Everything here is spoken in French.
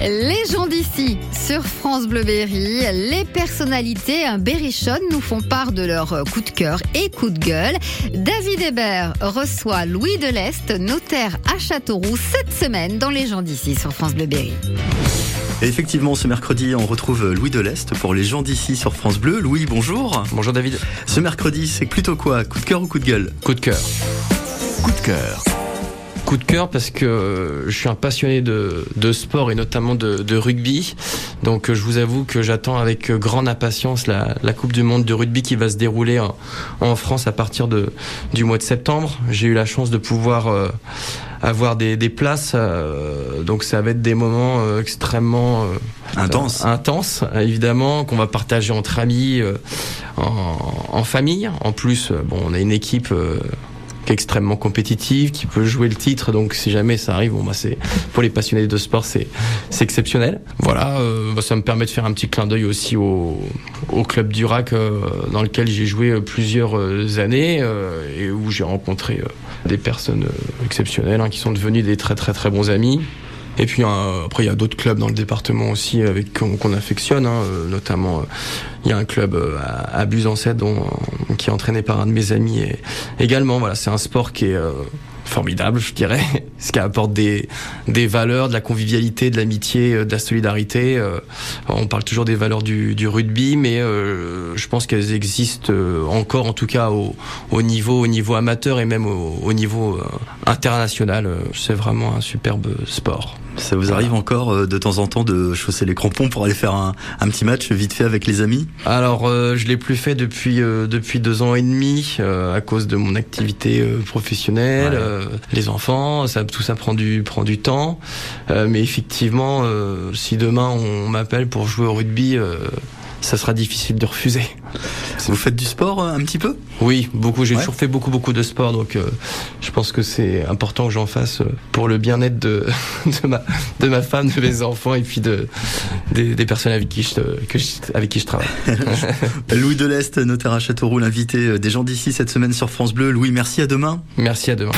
Les gens d'ici sur France Bleu Berry, les personnalités berrichonnes nous font part de leur coup de cœur et coup de gueule. David Hébert reçoit Louis de l'Est, notaire à Châteauroux, cette semaine dans Les gens d'ici sur France Bleu Berry. Et effectivement, ce mercredi, on retrouve Louis de l'Est pour les gens d'ici sur France Bleu. Louis, bonjour. Bonjour David. Ce mercredi, c'est plutôt quoi? Coup de cœur ou coup de gueule? Coup de cœur. Coup de cœur coup de cœur parce que je suis un passionné de, sport et notamment de, rugby. Donc je vous avoue que j'attends avec grande impatience la, Coupe du Monde de rugby qui va se dérouler en, France à partir de, du mois de septembre. J'ai eu la chance de pouvoir euh, avoir des, places. Euh, donc ça va être des moments euh, extrêmement intenses, intenses évidemment, qu'on va partager entre amis, en, en, famille. En plus, bon, on a une équipe extrêmement compétitive, qui peut jouer le titre. Donc si jamais ça arrive, bon bah c'est pour les passionnés de sport, c'est c'est exceptionnel. Voilà, euh, bah, ça me permet de faire un petit clin d'œil aussi au, au club du RAC euh, dans lequel j'ai joué euh, plusieurs années et où j'ai rencontré des personnes exceptionnelles hein, qui sont devenues des très très très bons amis. Et puis euh, après, il y a d'autres clubs dans le département aussi avec qu'on affectionne, hein, euh, notamment euh, il y a un club à, à dont qui est entraîné par un de mes amis. Et également, voilà, c'est un sport qui est formidable, je dirais, ce qui apporte des, des valeurs, de la convivialité, de l'amitié, de la solidarité. On parle toujours des valeurs du, du rugby, mais je pense qu'elles existent encore, en tout cas au, au, niveau, au niveau amateur et même au, au niveau international. C'est vraiment un superbe sport. Ça vous arrive encore euh, de temps en temps de chausser les crampons pour aller faire un, petit match vite fait avec les amis? Alors euh, je l'ai plus fait depuis euh, depuis deux ans et demi à cause de mon activité professionnelle, les enfants, ça tout ça prend du prend du temps. mais effectivement, si demain on m'appelle pour jouer au rugby ça sera difficile de refuser. Vous faites du sport euh, un petit peu? Oui, beaucoup. J'ai toujours fait beaucoup, beaucoup de sport, donc euh, je pense que c'est important que j'en fasse euh, pour le bien-être de, de, ma, de ma femme, de mes enfants et puis de, des, personnes avec qui je, que avec qui je travaille. Louis Delest, notaire à Châteauroux, l'invité des gens d'ici cette semaine sur France Bleu. Louis, merci à demain. Merci à demain.